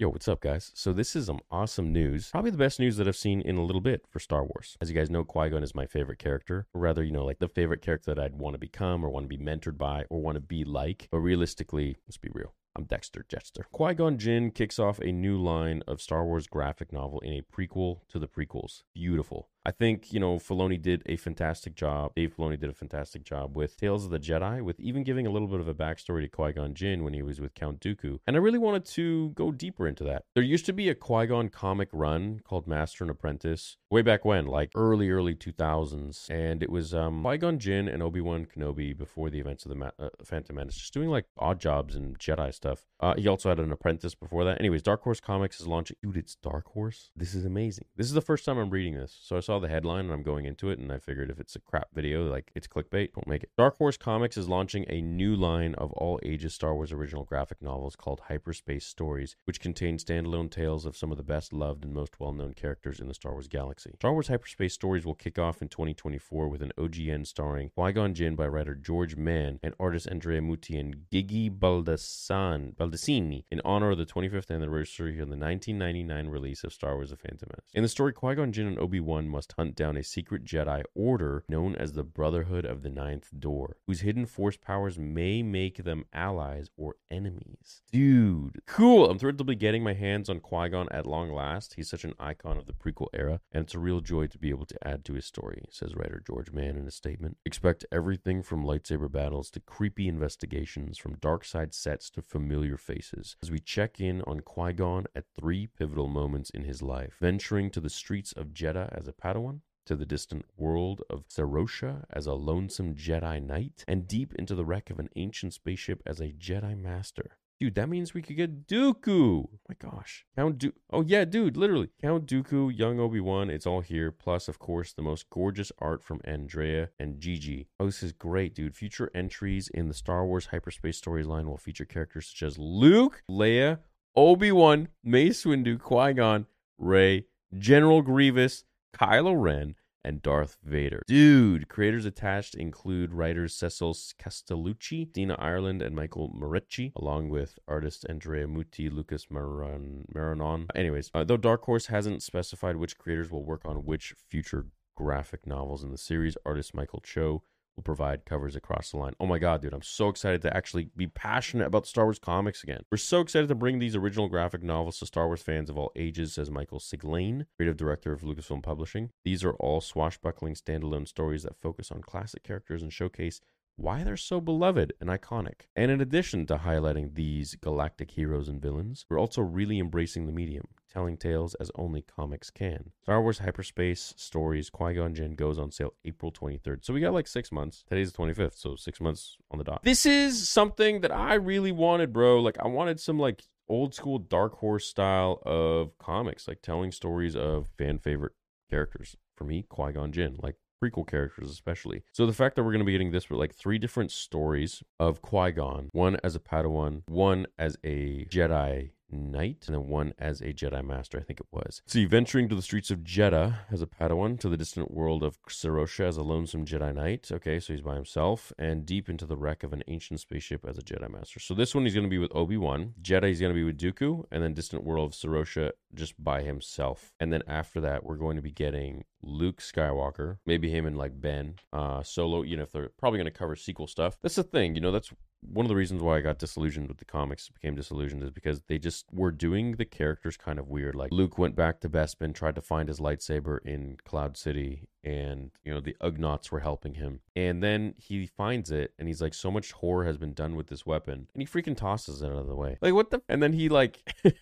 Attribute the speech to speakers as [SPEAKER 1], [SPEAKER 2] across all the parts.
[SPEAKER 1] Yo, what's up, guys? So, this is some awesome news. Probably the best news that I've seen in a little bit for Star Wars. As you guys know, Qui Gon is my favorite character, or rather, you know, like the favorite character that I'd want to become, or want to be mentored by, or want to be like. But realistically, let's be real. I'm Dexter Jettster. Qui Gon Jinn kicks off a new line of Star Wars graphic novel in a prequel to the prequels. Beautiful. I think, you know, Filoni did a fantastic job. Dave Filoni did a fantastic job with Tales of the Jedi, with even giving a little bit of a backstory to Qui Gon Jinn when he was with Count Dooku. And I really wanted to go deeper into that. There used to be a Qui Gon comic run called Master and Apprentice way back when, like early, early 2000s. And it was um, Qui Gon Jinn and Obi Wan Kenobi before the events of the Ma- uh, Phantom Menace, just doing like odd jobs and Jedi stuff. Uh, he also had an apprentice before that. Anyways, Dark Horse Comics is launching. Dude, it's Dark Horse? This is amazing. This is the first time I'm reading this. So I saw the headline and I'm going into it, and I figured if it's a crap video, like it's clickbait, don't make it. Dark Horse Comics is launching a new line of all ages Star Wars original graphic novels called Hyperspace Stories, which contain standalone tales of some of the best loved and most well known characters in the Star Wars galaxy. Star Wars Hyperspace Stories will kick off in 2024 with an OGN starring Qui Gon Jinn by writer George Mann and artist Andrea Mutti and Gigi Baldasan, Baldassini in honor of the 25th anniversary of the 1999 release of Star Wars The Phantom Menace. In the story, Qui Gon Jinn and Obi Wan must hunt down a secret Jedi order known as the Brotherhood of the Ninth Door, whose hidden force powers may make them allies or enemies. Dude, cool. I'm thrilled to be getting my hands on Qui Gon at long last. He's such an icon of the prequel era, and it's a real joy to be able to add to his story, says writer George Mann in a statement. Expect everything from lightsaber battles to creepy investigations, from dark side sets to familiar faces, as we check in on Qui Gon at three pivotal moments in his life venturing to the streets of Jedha as a Padawan, to the distant world of Serosha as a lonesome Jedi Knight, and deep into the wreck of an ancient spaceship as a Jedi Master. Dude, that means we could get Dooku. Oh my gosh. Count Du Oh yeah, dude, literally. Count Dooku, young Obi-Wan, it's all here. Plus, of course, the most gorgeous art from Andrea and Gigi. Oh, this is great, dude. Future entries in the Star Wars hyperspace storyline will feature characters such as Luke, Leia, Obi-Wan, Mace Windu, Qui-Gon, Rey, General Grievous, Kylo Ren, and Darth Vader. Dude, creators attached include writers Cecil Castellucci, Dina Ireland, and Michael Moreci, along with artist Andrea Mutti, Lucas Maron, Maranon. Anyways, uh, though Dark Horse hasn't specified which creators will work on which future graphic novels in the series, artist Michael Cho will provide covers across the line. Oh my god, dude, I'm so excited to actually be passionate about Star Wars comics again. We're so excited to bring these original graphic novels to Star Wars fans of all ages, says Michael Siglain, creative director of Lucasfilm Publishing. These are all swashbuckling standalone stories that focus on classic characters and showcase why they're so beloved and iconic. And in addition to highlighting these galactic heroes and villains, we're also really embracing the medium, telling tales as only comics can. Star Wars Hyperspace Stories Qui Gon Jinn goes on sale April 23rd. So we got like six months. Today's the 25th, so six months on the dot. This is something that I really wanted, bro. Like, I wanted some like old school Dark Horse style of comics, like telling stories of fan favorite characters. For me, Qui Gon Jinn. Like, prequel characters especially. So the fact that we're going to be getting this with like three different stories of Qui-Gon, one as a Padawan, one as a Jedi Knight, and then one as a Jedi Master, I think it was. See, venturing to the streets of Jedha as a Padawan, to the distant world of Serosha as a lonesome Jedi Knight. Okay, so he's by himself, and deep into the wreck of an ancient spaceship as a Jedi Master. So this one he's going to be with Obi Wan. Jedha he's going to be with Dooku, and then distant world of Serosha just by himself. And then after that, we're going to be getting Luke Skywalker, maybe him and like Ben, uh, Solo. You know, if they're probably going to cover sequel stuff. That's the thing, you know. That's one of the reasons why I got disillusioned with the comics, became disillusioned, is because they just were doing the characters kind of weird. Like Luke went back to Bespin, tried to find his lightsaber in Cloud City, and you know the Ugnaughts were helping him, and then he finds it, and he's like, so much horror has been done with this weapon, and he freaking tosses it out of the way. Like what the? And then he like, ugh,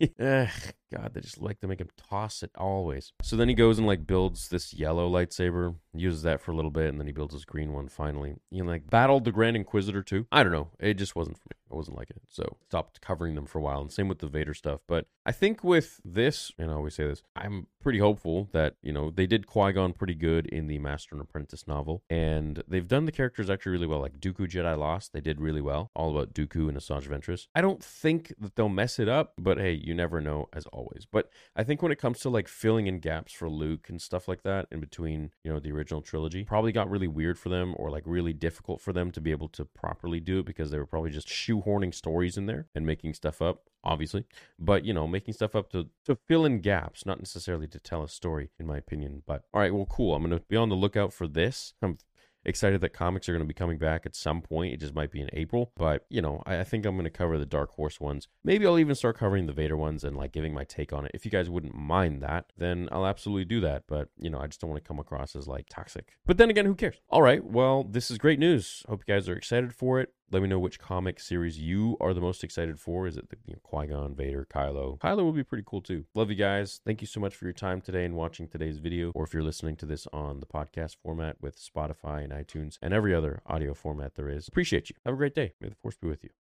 [SPEAKER 1] eh, God, they just like to make him toss it always. So then he goes and like builds this yellow lightsaber, uses that for a little bit, and then he builds his green one finally. He like battled the Grand Inquisitor too. I don't know. It just wasn't for me. I wasn't like it. So stopped covering them for a while. And same with the Vader stuff. But I think with this, and I always say this, I'm pretty hopeful that, you know, they did Qui Gon pretty good in the Master and Apprentice novel. And they've done the characters actually really well. Like Dooku Jedi Lost, they did really well. All about Dooku and Asajj Ventress. I don't think that they'll mess it up, but hey, you never know as always. But I think when it comes to like filling in gaps for Luke and stuff like that in between, you know, the original trilogy, probably got really weird for them or like really difficult for them to be able to properly do it because they were probably just shoe shoehorning stories in there and making stuff up obviously but you know making stuff up to to fill in gaps not necessarily to tell a story in my opinion but all right well cool i'm gonna be on the lookout for this i'm excited that comics are going to be coming back at some point. It just might be in April. But, you know, I, I think I'm going to cover the Dark Horse ones. Maybe I'll even start covering the Vader ones and like giving my take on it. If you guys wouldn't mind that, then I'll absolutely do that. But, you know, I just don't want to come across as like toxic. But then again, who cares? All right. Well, this is great news. Hope you guys are excited for it. Let me know which comic series you are the most excited for. Is it the you know, Qui Gon, Vader, Kylo? Kylo would be pretty cool too. Love you guys. Thank you so much for your time today and watching today's video. Or if you're listening to this on the podcast format with Spotify and iTunes and every other audio format there is, appreciate you. Have a great day. May the force be with you.